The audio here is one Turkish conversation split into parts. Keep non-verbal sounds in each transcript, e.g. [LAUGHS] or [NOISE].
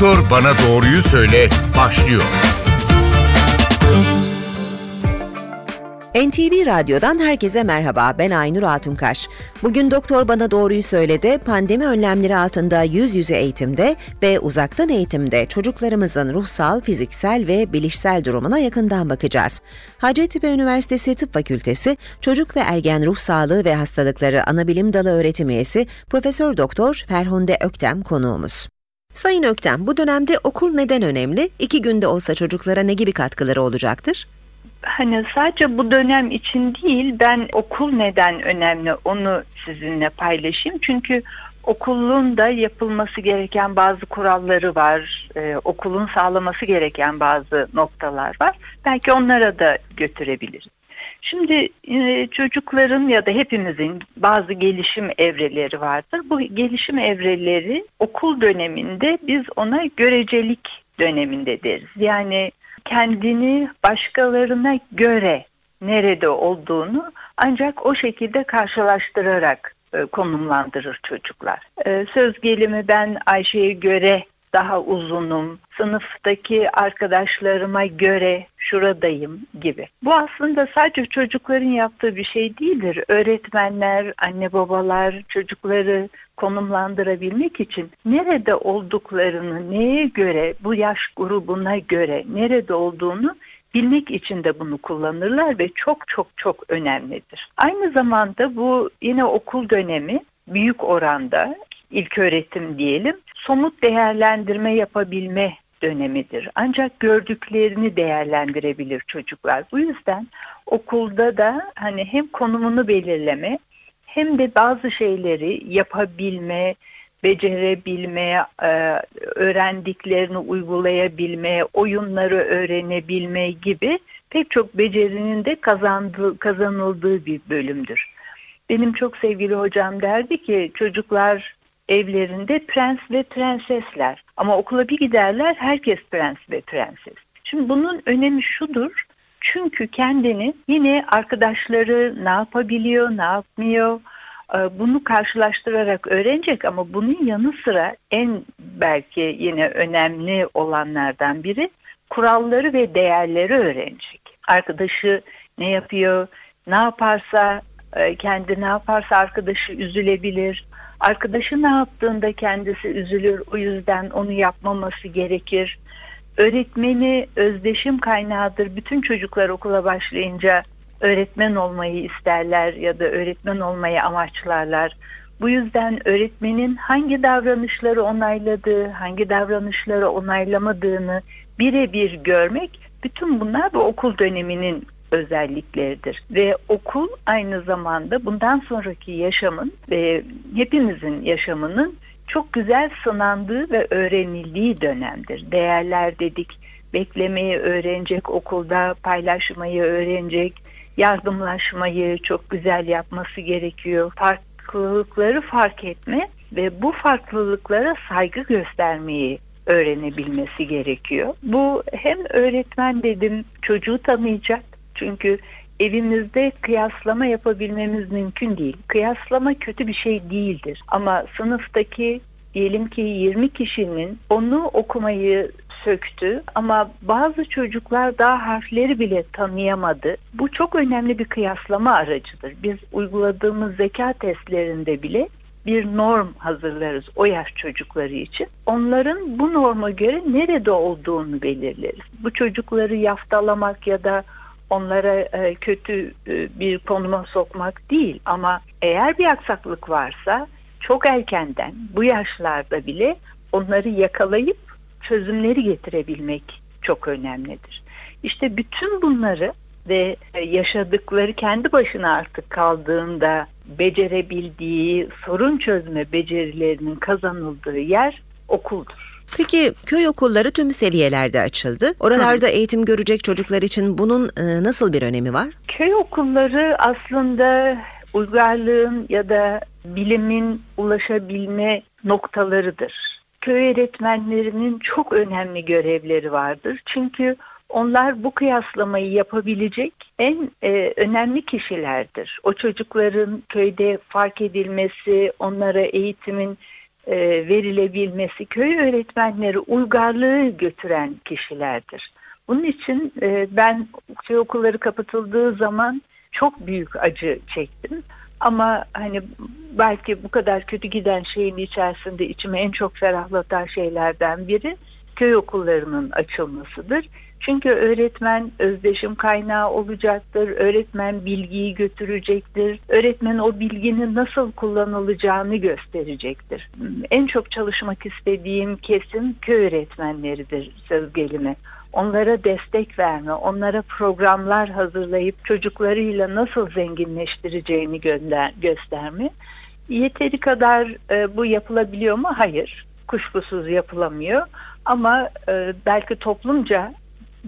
Doktor Bana Doğruyu Söyle başlıyor. NTV Radyo'dan herkese merhaba. Ben Aynur Altunkaş. Bugün Doktor Bana Doğruyu Söyledi. Pandemi önlemleri altında yüz yüze eğitimde ve uzaktan eğitimde çocuklarımızın ruhsal, fiziksel ve bilişsel durumuna yakından bakacağız. Hacettepe Üniversitesi Tıp Fakültesi Çocuk ve Ergen Ruh Sağlığı ve Hastalıkları Anabilim Dalı öğretim üyesi Profesör Doktor Ferhunde Öktem konuğumuz. Sayın Öktem, bu dönemde okul neden önemli? İki günde olsa çocuklara ne gibi katkıları olacaktır? Hani sadece bu dönem için değil ben okul neden önemli onu sizinle paylaşayım. Çünkü okulun da yapılması gereken bazı kuralları var. Ee, okulun sağlaması gereken bazı noktalar var. Belki onlara da götürebiliriz. Şimdi e, çocukların ya da hepimizin bazı gelişim evreleri vardır. Bu gelişim evreleri okul döneminde biz ona görecelik döneminde deriz. Yani kendini başkalarına göre nerede olduğunu ancak o şekilde karşılaştırarak e, konumlandırır çocuklar. E, söz gelimi ben Ayşe'ye göre daha uzunum, sınıftaki arkadaşlarıma göre şuradayım gibi. Bu aslında sadece çocukların yaptığı bir şey değildir. Öğretmenler, anne babalar çocukları konumlandırabilmek için nerede olduklarını, neye göre, bu yaş grubuna göre nerede olduğunu bilmek için de bunu kullanırlar ve çok çok çok önemlidir. Aynı zamanda bu yine okul dönemi büyük oranda ilk öğretim diyelim somut değerlendirme yapabilme dönemidir. Ancak gördüklerini değerlendirebilir çocuklar. Bu yüzden okulda da hani hem konumunu belirleme hem de bazı şeyleri yapabilme, becerebilme, e, öğrendiklerini uygulayabilme, oyunları öğrenebilme gibi pek çok becerinin de kazandığı, kazanıldığı bir bölümdür. Benim çok sevgili hocam derdi ki çocuklar evlerinde prens ve prensesler ama okula bir giderler herkes prens ve prenses. Şimdi bunun önemi şudur. Çünkü kendini yine arkadaşları ne yapabiliyor, ne yapmıyor, e, bunu karşılaştırarak öğrenecek ama bunun yanı sıra en belki yine önemli olanlardan biri kuralları ve değerleri öğrenecek. Arkadaşı ne yapıyor, ne yaparsa e, kendi ne yaparsa arkadaşı üzülebilir. Arkadaşı ne yaptığında kendisi üzülür. O yüzden onu yapmaması gerekir. Öğretmeni özdeşim kaynağıdır. Bütün çocuklar okula başlayınca öğretmen olmayı isterler ya da öğretmen olmayı amaçlarlar. Bu yüzden öğretmenin hangi davranışları onayladığı, hangi davranışları onaylamadığını birebir görmek bütün bunlar bu okul döneminin özellikleridir. Ve okul aynı zamanda bundan sonraki yaşamın ve hepimizin yaşamının çok güzel sınandığı ve öğrenildiği dönemdir. Değerler dedik, beklemeyi öğrenecek, okulda paylaşmayı öğrenecek, yardımlaşmayı çok güzel yapması gerekiyor. Farklılıkları fark etme ve bu farklılıklara saygı göstermeyi öğrenebilmesi gerekiyor. Bu hem öğretmen dedim çocuğu tanıyacak çünkü evimizde kıyaslama yapabilmemiz mümkün değil. Kıyaslama kötü bir şey değildir ama sınıftaki diyelim ki 20 kişinin onu okumayı söktü ama bazı çocuklar daha harfleri bile tanıyamadı. Bu çok önemli bir kıyaslama aracıdır. Biz uyguladığımız zeka testlerinde bile bir norm hazırlarız o yaş çocukları için. Onların bu norma göre nerede olduğunu belirleriz. Bu çocukları yaftalamak ya da onlara e, kötü e, bir konuma sokmak değil ama eğer bir aksaklık varsa çok erkenden bu yaşlarda bile onları yakalayıp çözümleri getirebilmek çok önemlidir. İşte bütün bunları ve yaşadıkları kendi başına artık kaldığında becerebildiği sorun çözme becerilerinin kazanıldığı yer okuldur. Peki köy okulları tüm seviyelerde açıldı. Oralarda Hı. eğitim görecek çocuklar için bunun e, nasıl bir önemi var? Köy okulları aslında uygarlığın ya da bilimin ulaşabilme noktalarıdır köy öğretmenlerinin çok önemli görevleri vardır. Çünkü onlar bu kıyaslamayı yapabilecek en e, önemli kişilerdir. O çocukların köyde fark edilmesi, onlara eğitimin e, verilebilmesi köy öğretmenleri uygarlığı götüren kişilerdir. Bunun için e, ben köy okulları kapatıldığı zaman çok büyük acı çektim. Ama hani belki bu kadar kötü giden şeyin içerisinde içime en çok ferahlatan şeylerden biri köy okullarının açılmasıdır. Çünkü öğretmen özdeşim kaynağı olacaktır. Öğretmen bilgiyi götürecektir. Öğretmen o bilginin nasıl kullanılacağını gösterecektir. En çok çalışmak istediğim kesim köy öğretmenleridir söz gelimi onlara destek verme, onlara programlar hazırlayıp çocuklarıyla nasıl zenginleştireceğini gönder, gösterme. Yeteri kadar e, bu yapılabiliyor mu? Hayır. Kuşkusuz yapılamıyor. Ama e, belki toplumca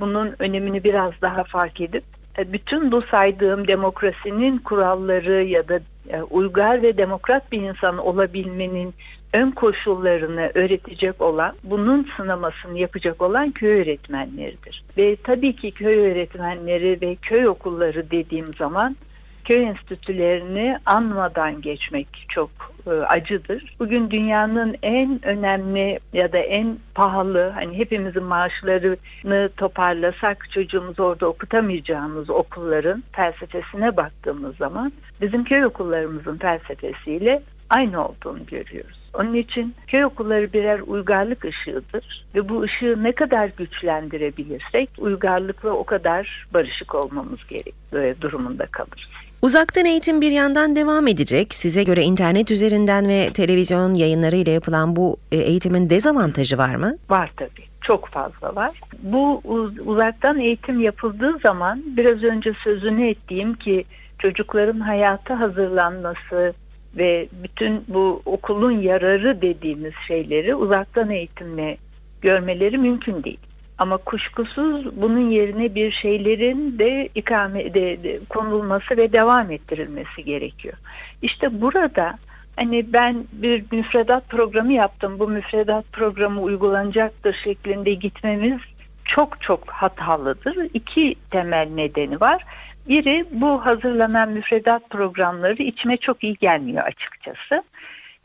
bunun önemini biraz daha fark edip e, bütün bu saydığım demokrasinin kuralları ya da e, uygar ve demokrat bir insan olabilmenin ön koşullarını öğretecek olan, bunun sınamasını yapacak olan köy öğretmenleridir. Ve tabii ki köy öğretmenleri ve köy okulları dediğim zaman köy enstitülerini anmadan geçmek çok e, acıdır. Bugün dünyanın en önemli ya da en pahalı hani hepimizin maaşlarını toparlasak çocuğumuzu orada okutamayacağımız okulların felsefesine baktığımız zaman bizim köy okullarımızın felsefesiyle aynı olduğunu görüyoruz. Onun için köy okulları birer uygarlık ışığıdır ve bu ışığı ne kadar güçlendirebilirsek uygarlıkla o kadar barışık olmamız gerek e, durumunda kalırız. Uzaktan eğitim bir yandan devam edecek. Size göre internet üzerinden ve televizyon yayınları ile yapılan bu e, eğitimin dezavantajı var mı? Var tabii. Çok fazla var. Bu uzaktan eğitim yapıldığı zaman biraz önce sözünü ettiğim ki çocukların hayata hazırlanması ve bütün bu okulun yararı dediğimiz şeyleri uzaktan eğitimle görmeleri mümkün değil. Ama kuşkusuz bunun yerine bir şeylerin de ikame de, de, konulması ve devam ettirilmesi gerekiyor. İşte burada hani ben bir müfredat programı yaptım. Bu müfredat programı uygulanacaktır şeklinde gitmemiz çok çok hatalıdır. İki temel nedeni var. Biri bu hazırlanan müfredat programları içime çok iyi gelmiyor açıkçası.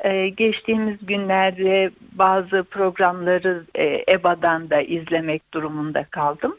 Ee, geçtiğimiz günlerde bazı programları e, EBA'dan da izlemek durumunda kaldım.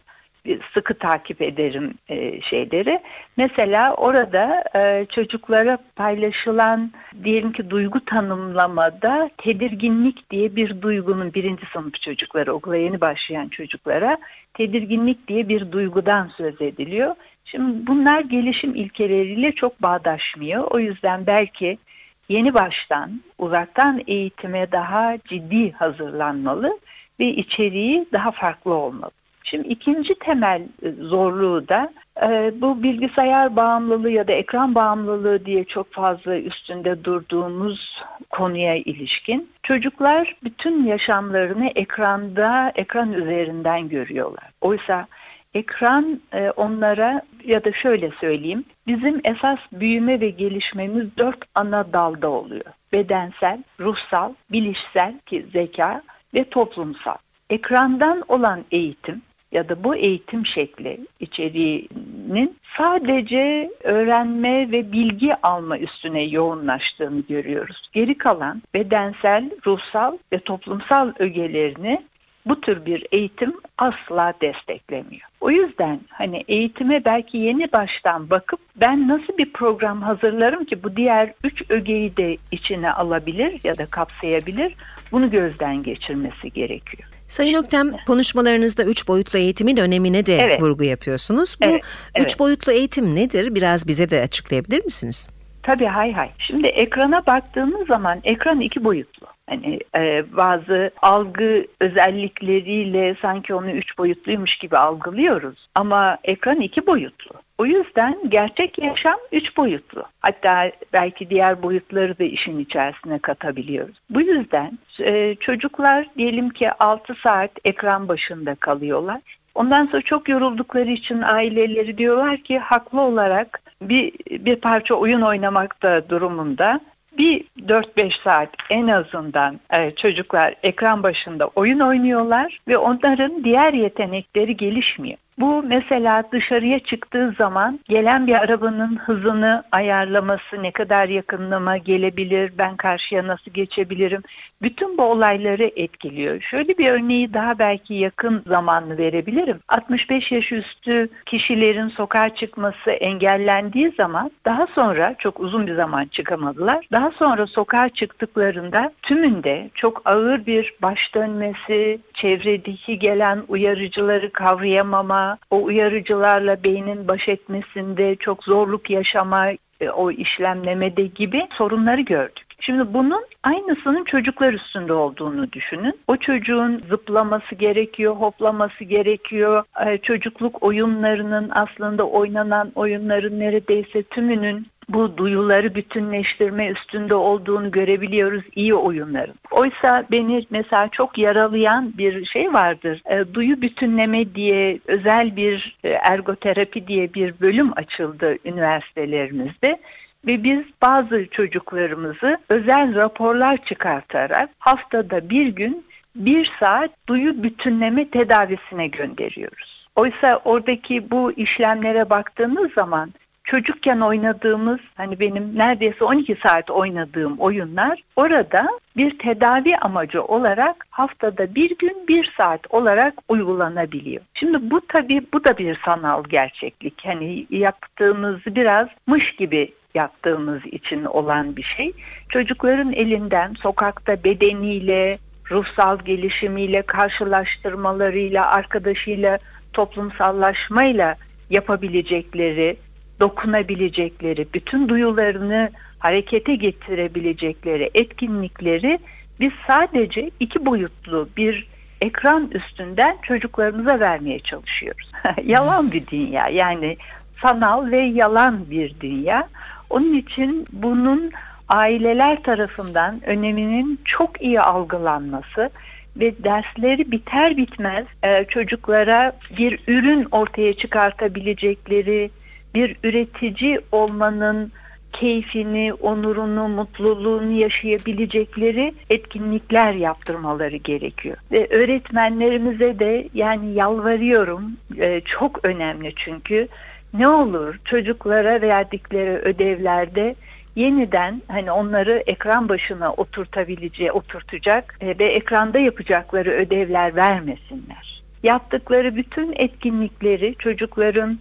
Sıkı takip ederim e, şeyleri. Mesela orada e, çocuklara paylaşılan diyelim ki duygu tanımlamada tedirginlik diye bir duygunun birinci sınıf çocuklara okula yeni başlayan çocuklara tedirginlik diye bir duygudan söz ediliyor. Şimdi bunlar gelişim ilkeleriyle çok bağdaşmıyor. O yüzden belki yeni baştan uzaktan eğitime daha ciddi hazırlanmalı ve içeriği daha farklı olmalı. Şimdi ikinci temel e, zorluğu da e, bu bilgisayar bağımlılığı ya da ekran bağımlılığı diye çok fazla üstünde durduğumuz konuya ilişkin. Çocuklar bütün yaşamlarını ekranda, ekran üzerinden görüyorlar. Oysa ekran e, onlara ya da şöyle söyleyeyim bizim esas büyüme ve gelişmemiz dört ana dalda oluyor. Bedensel, ruhsal, bilişsel ki zeka ve toplumsal. Ekrandan olan eğitim ya da bu eğitim şekli içeriğinin sadece öğrenme ve bilgi alma üstüne yoğunlaştığını görüyoruz. Geri kalan bedensel, ruhsal ve toplumsal ögelerini bu tür bir eğitim asla desteklemiyor. O yüzden hani eğitime belki yeni baştan bakıp ben nasıl bir program hazırlarım ki bu diğer üç ögeyi de içine alabilir ya da kapsayabilir bunu gözden geçirmesi gerekiyor. Sayın Öktem konuşmalarınızda üç boyutlu eğitimin önemine de evet. vurgu yapıyorsunuz. Bu evet, evet. üç boyutlu eğitim nedir? Biraz bize de açıklayabilir misiniz? Tabii hay hay. Şimdi ekrana baktığımız zaman ekran iki boyutlu. Hani e, bazı algı özellikleriyle sanki onu üç boyutluymuş gibi algılıyoruz. Ama ekran iki boyutlu. O yüzden gerçek yaşam üç boyutlu. Hatta belki diğer boyutları da işin içerisine katabiliyoruz. Bu yüzden e, çocuklar diyelim ki 6 saat ekran başında kalıyorlar. Ondan sonra çok yoruldukları için aileleri diyorlar ki haklı olarak bir, bir parça oyun oynamakta durumunda bir 4-5 saat en azından e, çocuklar ekran başında oyun oynuyorlar ve onların diğer yetenekleri gelişmiyor. Bu mesela dışarıya çıktığı zaman gelen bir arabanın hızını ayarlaması, ne kadar yakınlığıma gelebilir, ben karşıya nasıl geçebilirim, bütün bu olayları etkiliyor. Şöyle bir örneği daha belki yakın zamanlı verebilirim. 65 yaş üstü kişilerin sokağa çıkması engellendiği zaman daha sonra çok uzun bir zaman çıkamadılar. Daha sonra sokağa çıktıklarında tümünde çok ağır bir baş dönmesi, çevredeki gelen uyarıcıları kavrayamama, o uyarıcılarla beynin baş etmesinde çok zorluk yaşama, e, o işlemlemede gibi sorunları gördük. Şimdi bunun aynısının çocuklar üstünde olduğunu düşünün. O çocuğun zıplaması gerekiyor, hoplaması gerekiyor. E, çocukluk oyunlarının aslında oynanan oyunların neredeyse tümünün bu duyuları bütünleştirme üstünde olduğunu görebiliyoruz iyi oyunların. Oysa beni mesela çok yaralayan bir şey vardır. E, duyu bütünleme diye özel bir e, ergoterapi diye bir bölüm açıldı üniversitelerimizde ve biz bazı çocuklarımızı özel raporlar çıkartarak haftada bir gün bir saat duyu bütünleme tedavisine gönderiyoruz. Oysa oradaki bu işlemlere baktığınız zaman çocukken oynadığımız hani benim neredeyse 12 saat oynadığım oyunlar orada bir tedavi amacı olarak haftada bir gün bir saat olarak uygulanabiliyor. Şimdi bu tabii bu da bir sanal gerçeklik. Hani yaptığımız biraz mış gibi yaptığımız için olan bir şey. Çocukların elinden sokakta bedeniyle, ruhsal gelişimiyle, karşılaştırmalarıyla, arkadaşıyla, toplumsallaşmayla yapabilecekleri, dokunabilecekleri, bütün duyularını harekete getirebilecekleri etkinlikleri biz sadece iki boyutlu bir ekran üstünden çocuklarımıza vermeye çalışıyoruz. [LAUGHS] yalan bir dünya yani sanal ve yalan bir dünya. Onun için bunun aileler tarafından öneminin çok iyi algılanması ve dersleri biter bitmez e, çocuklara bir ürün ortaya çıkartabilecekleri, bir üretici olmanın keyfini, onurunu, mutluluğunu yaşayabilecekleri etkinlikler yaptırmaları gerekiyor. Ve öğretmenlerimize de yani yalvarıyorum e, çok önemli çünkü ne olur çocuklara verdikleri ödevlerde yeniden hani onları ekran başına oturtabileceği, oturtacak e, ve ekranda yapacakları ödevler vermesinler. Yaptıkları bütün etkinlikleri çocukların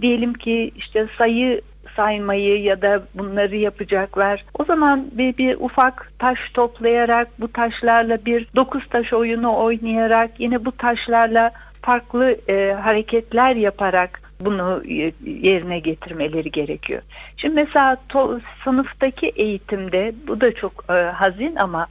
diyelim ki işte sayı saymayı ya da bunları yapacaklar. O zaman bir, bir ufak taş toplayarak bu taşlarla bir dokuz taş oyunu oynayarak yine bu taşlarla farklı e, hareketler yaparak bunu yerine getirmeleri gerekiyor. Şimdi mesela to, sınıftaki eğitimde bu da çok e, hazin ama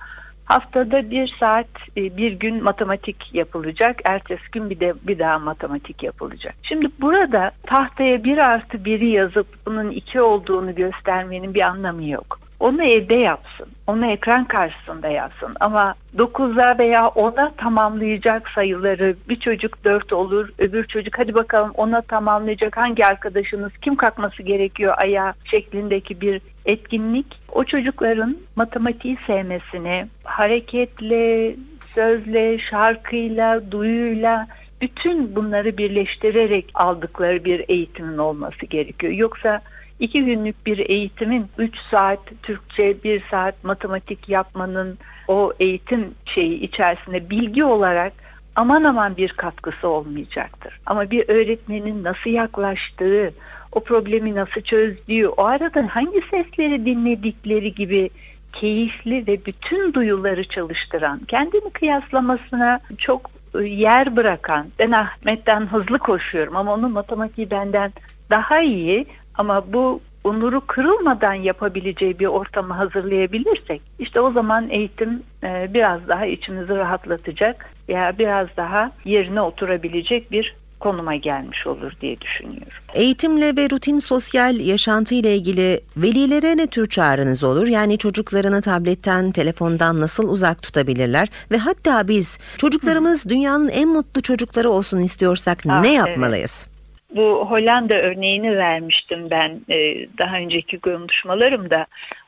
haftada bir saat e, bir gün matematik yapılacak. Ertesi gün bir de bir daha matematik yapılacak. Şimdi burada tahtaya bir artı biri yazıp bunun iki olduğunu göstermenin bir anlamı yok. Onu evde yapsın. Onu ekran karşısında yapsın. Ama 9'a veya 10'a tamamlayacak sayıları bir çocuk 4 olur, öbür çocuk hadi bakalım ona tamamlayacak hangi arkadaşınız kim kalkması gerekiyor ayağa şeklindeki bir etkinlik o çocukların matematiği sevmesine, hareketle, sözle, şarkıyla, duyuyla bütün bunları birleştirerek aldıkları bir eğitimin olması gerekiyor. Yoksa iki günlük bir eğitimin 3 saat Türkçe, 1 saat matematik yapmanın o eğitim şeyi içerisinde bilgi olarak aman aman bir katkısı olmayacaktır. Ama bir öğretmenin nasıl yaklaştığı, o problemi nasıl çözdüğü, o arada hangi sesleri dinledikleri gibi keyifli ve bütün duyuları çalıştıran, kendini kıyaslamasına çok ıı, yer bırakan, ben Ahmet'ten hızlı koşuyorum ama onun matematiği benden daha iyi ama bu onuru kırılmadan yapabileceği bir ortamı hazırlayabilirsek işte o zaman eğitim e, biraz daha içimizi rahatlatacak veya biraz daha yerine oturabilecek bir konuma gelmiş olur diye düşünüyorum. Eğitimle ve rutin sosyal yaşantı ile ilgili velilere ne tür çağrınız olur? Yani çocuklarını tabletten, telefondan nasıl uzak tutabilirler? Ve hatta biz çocuklarımız Hı. dünyanın en mutlu çocukları olsun istiyorsak ah, ne yapmalıyız? Evet. Bu Hollanda örneğini vermiştim ben e, daha önceki konuşmalarımda.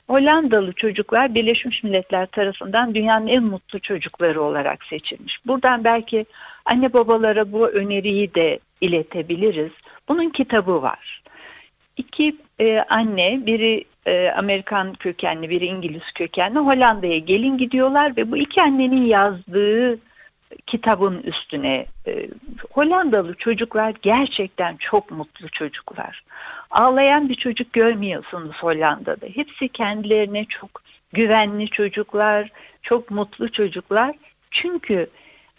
Hollandalı çocuklar Birleşmiş Milletler tarafından dünyanın en mutlu çocukları olarak seçilmiş. Buradan belki Anne babalara bu öneriyi de iletebiliriz. Bunun kitabı var. İki e, anne, biri e, Amerikan kökenli, biri İngiliz kökenli Hollanda'ya gelin gidiyorlar ve bu iki annenin yazdığı kitabın üstüne e, Hollandalı çocuklar gerçekten çok mutlu çocuklar. Ağlayan bir çocuk görmüyorsunuz Hollanda'da. Hepsi kendilerine çok güvenli çocuklar, çok mutlu çocuklar. Çünkü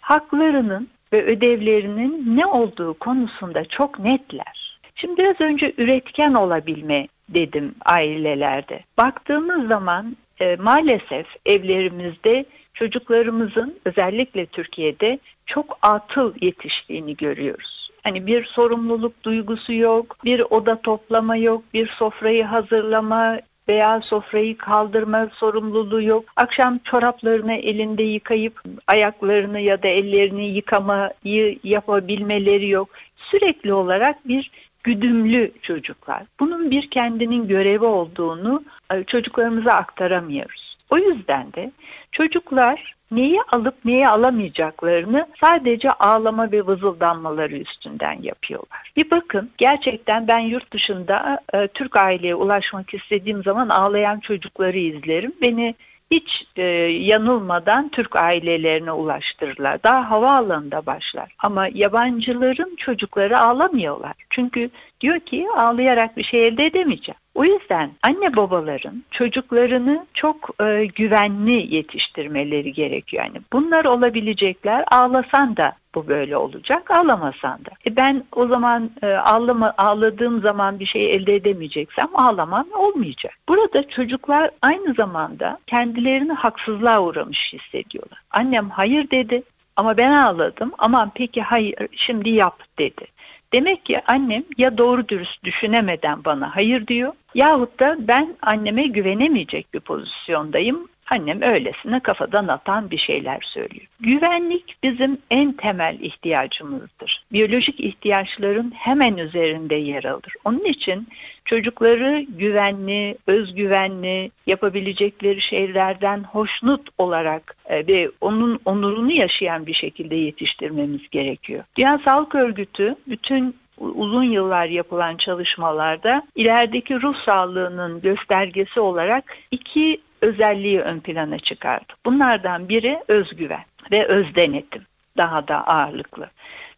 haklarının ve ödevlerinin ne olduğu konusunda çok netler. Şimdi biraz önce üretken olabilme dedim ailelerde. Baktığımız zaman e, maalesef evlerimizde çocuklarımızın özellikle Türkiye'de çok atıl yetiştiğini görüyoruz. Hani bir sorumluluk duygusu yok, bir oda toplama yok, bir sofrayı hazırlama veya sofrayı kaldırma sorumluluğu yok. Akşam çoraplarını elinde yıkayıp ayaklarını ya da ellerini yıkamayı yapabilmeleri yok. Sürekli olarak bir güdümlü çocuklar. Bunun bir kendinin görevi olduğunu e, çocuklarımıza aktaramıyoruz. O yüzden de çocuklar neyi alıp neyi alamayacaklarını sadece ağlama ve vızıldanmaları üstünden yapıyorlar. Bir bakın gerçekten ben yurt dışında e, Türk aileye ulaşmak istediğim zaman ağlayan çocukları izlerim. Beni hiç e, yanılmadan Türk ailelerine ulaştırırlar. Daha havaalanında başlar. Ama yabancıların çocukları ağlamıyorlar. Çünkü diyor ki ağlayarak bir şey elde edemeyeceğim. O yüzden anne babaların çocuklarını çok e, güvenli yetiştirmeleri gerekiyor. Yani bunlar olabilecekler. Ağlasan da bu böyle olacak, ağlamasan da. E ben o zaman e, ağlama, ağladığım zaman bir şey elde edemeyeceksem ağlamam olmayacak. Burada çocuklar aynı zamanda kendilerini haksızlığa uğramış hissediyorlar. Annem hayır dedi ama ben ağladım. Aman peki hayır şimdi yap dedi. Demek ki annem ya doğru dürüst düşünemeden bana hayır diyor yahut da ben anneme güvenemeyecek bir pozisyondayım. Annem öylesine kafadan atan bir şeyler söylüyor. Güvenlik bizim en temel ihtiyacımızdır. Biyolojik ihtiyaçların hemen üzerinde yer alır. Onun için çocukları güvenli, özgüvenli, yapabilecekleri şeylerden hoşnut olarak e, ve onun onurunu yaşayan bir şekilde yetiştirmemiz gerekiyor. Dünya Sağlık Örgütü bütün uzun yıllar yapılan çalışmalarda ilerideki ruh sağlığının göstergesi olarak iki özelliği ön plana çıkardı. Bunlardan biri özgüven ve özdenetim daha da ağırlıklı.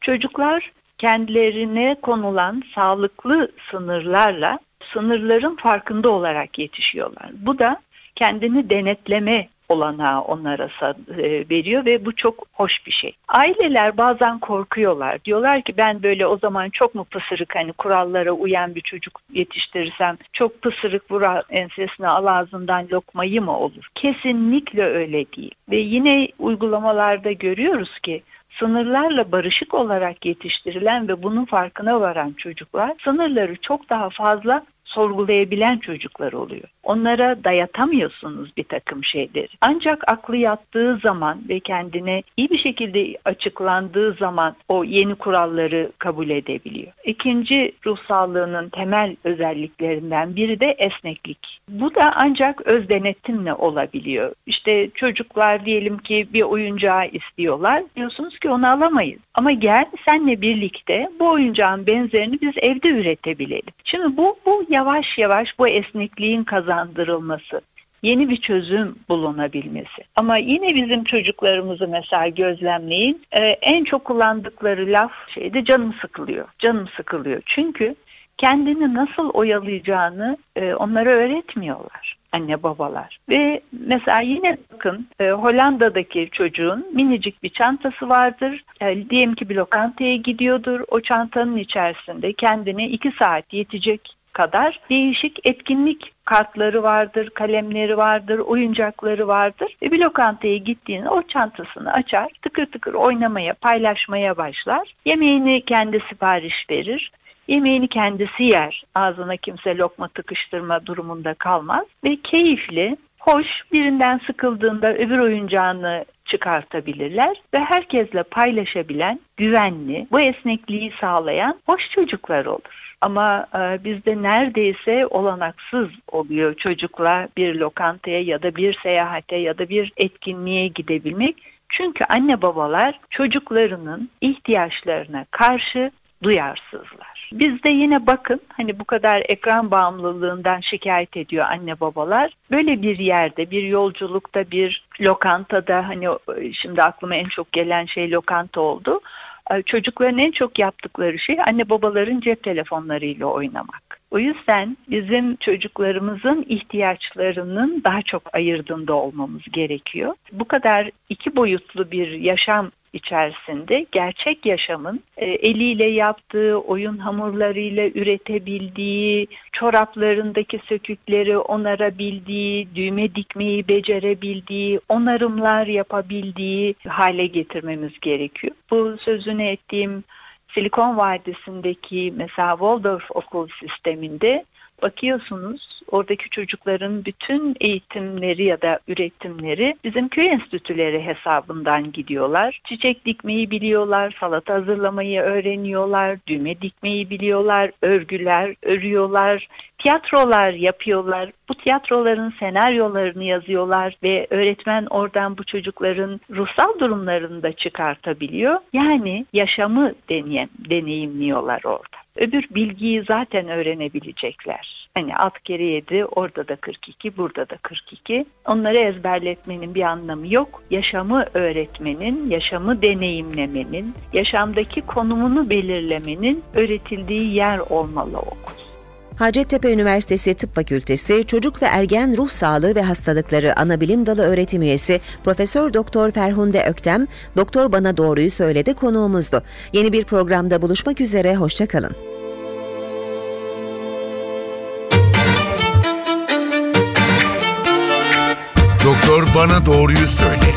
Çocuklar kendilerine konulan sağlıklı sınırlarla sınırların farkında olarak yetişiyorlar. Bu da kendini denetleme olanağı onlara e, veriyor ve bu çok hoş bir şey. Aileler bazen korkuyorlar. Diyorlar ki ben böyle o zaman çok mu pısırık hani kurallara uyan bir çocuk yetiştirirsem çok pısırık vura ensesine al ağzından lokmayı mı olur? Kesinlikle öyle değil. Ve yine uygulamalarda görüyoruz ki sınırlarla barışık olarak yetiştirilen ve bunun farkına varan çocuklar sınırları çok daha fazla sorgulayabilen çocuklar oluyor. Onlara dayatamıyorsunuz bir takım şeyleri. Ancak aklı yattığı zaman ve kendine iyi bir şekilde açıklandığı zaman o yeni kuralları kabul edebiliyor. İkinci ruh sağlığının temel özelliklerinden biri de esneklik. Bu da ancak öz denetimle olabiliyor. İşte çocuklar diyelim ki bir oyuncağı istiyorlar. Diyorsunuz ki onu alamayız. Ama gel senle birlikte bu oyuncağın benzerini biz evde üretebilelim. Şimdi bu, bu yavaş yavaş bu esnekliğin kazandırılması yeni bir çözüm bulunabilmesi. Ama yine bizim çocuklarımızı mesela gözlemleyin. Ee, en çok kullandıkları laf şeyde canım sıkılıyor. Canım sıkılıyor. Çünkü kendini nasıl oyalayacağını e, onlara öğretmiyorlar anne babalar. Ve mesela yine bakın e, Hollanda'daki çocuğun minicik bir çantası vardır. E, diyelim ki bir lokantaya gidiyordur. O çantanın içerisinde kendine iki saat yetecek kadar değişik etkinlik kartları vardır, kalemleri vardır, oyuncakları vardır. Ve bir lokantaya gittiğinde o çantasını açar, tıkır tıkır oynamaya, paylaşmaya başlar. Yemeğini kendi sipariş verir. Yemeğini kendisi yer. Ağzına kimse lokma tıkıştırma durumunda kalmaz. Ve keyifli, hoş birinden sıkıldığında öbür oyuncağını çıkartabilirler ve herkesle paylaşabilen, güvenli, bu esnekliği sağlayan hoş çocuklar olur. Ama e, bizde neredeyse olanaksız oluyor çocukla bir lokantaya ya da bir seyahate ya da bir etkinliğe gidebilmek. Çünkü anne babalar çocuklarının ihtiyaçlarına karşı duyarsızlar. Bizde yine bakın hani bu kadar ekran bağımlılığından şikayet ediyor anne babalar. Böyle bir yerde, bir yolculukta, bir lokantada hani şimdi aklıma en çok gelen şey lokanta oldu. Çocukların en çok yaptıkları şey anne babaların cep telefonlarıyla oynamak. O yüzden bizim çocuklarımızın ihtiyaçlarının daha çok ayırdığında olmamız gerekiyor. Bu kadar iki boyutlu bir yaşam içerisinde gerçek yaşamın e, eliyle yaptığı, oyun hamurlarıyla üretebildiği, çoraplarındaki sökükleri onarabildiği, düğme dikmeyi becerebildiği, onarımlar yapabildiği hale getirmemiz gerekiyor. Bu sözünü ettiğim Silikon Vadisi'ndeki mesela Waldorf okul sisteminde bakıyorsunuz oradaki çocukların bütün eğitimleri ya da üretimleri bizim köy enstitüleri hesabından gidiyorlar. Çiçek dikmeyi biliyorlar, salata hazırlamayı öğreniyorlar, düğme dikmeyi biliyorlar, örgüler örüyorlar, tiyatrolar yapıyorlar. Bu tiyatroların senaryolarını yazıyorlar ve öğretmen oradan bu çocukların ruhsal durumlarını da çıkartabiliyor. Yani yaşamı deneyen, deneyimliyorlar orada. Öbür bilgiyi zaten öğrenebilecekler. Hani alt kere 7, orada da 42, burada da 42. Onları ezberletmenin bir anlamı yok. Yaşamı öğretmenin, yaşamı deneyimlemenin, yaşamdaki konumunu belirlemenin öğretildiği yer olmalı okul. Hacettepe Üniversitesi Tıp Fakültesi Çocuk ve Ergen Ruh Sağlığı ve Hastalıkları Anabilim Dalı öğretim üyesi Profesör Doktor Ferhunde Öktem, Doktor Bana Doğruyu Söyledi konuğumuzdu. Yeni bir programda buluşmak üzere, hoşçakalın. Doktor Bana Doğruyu Söyle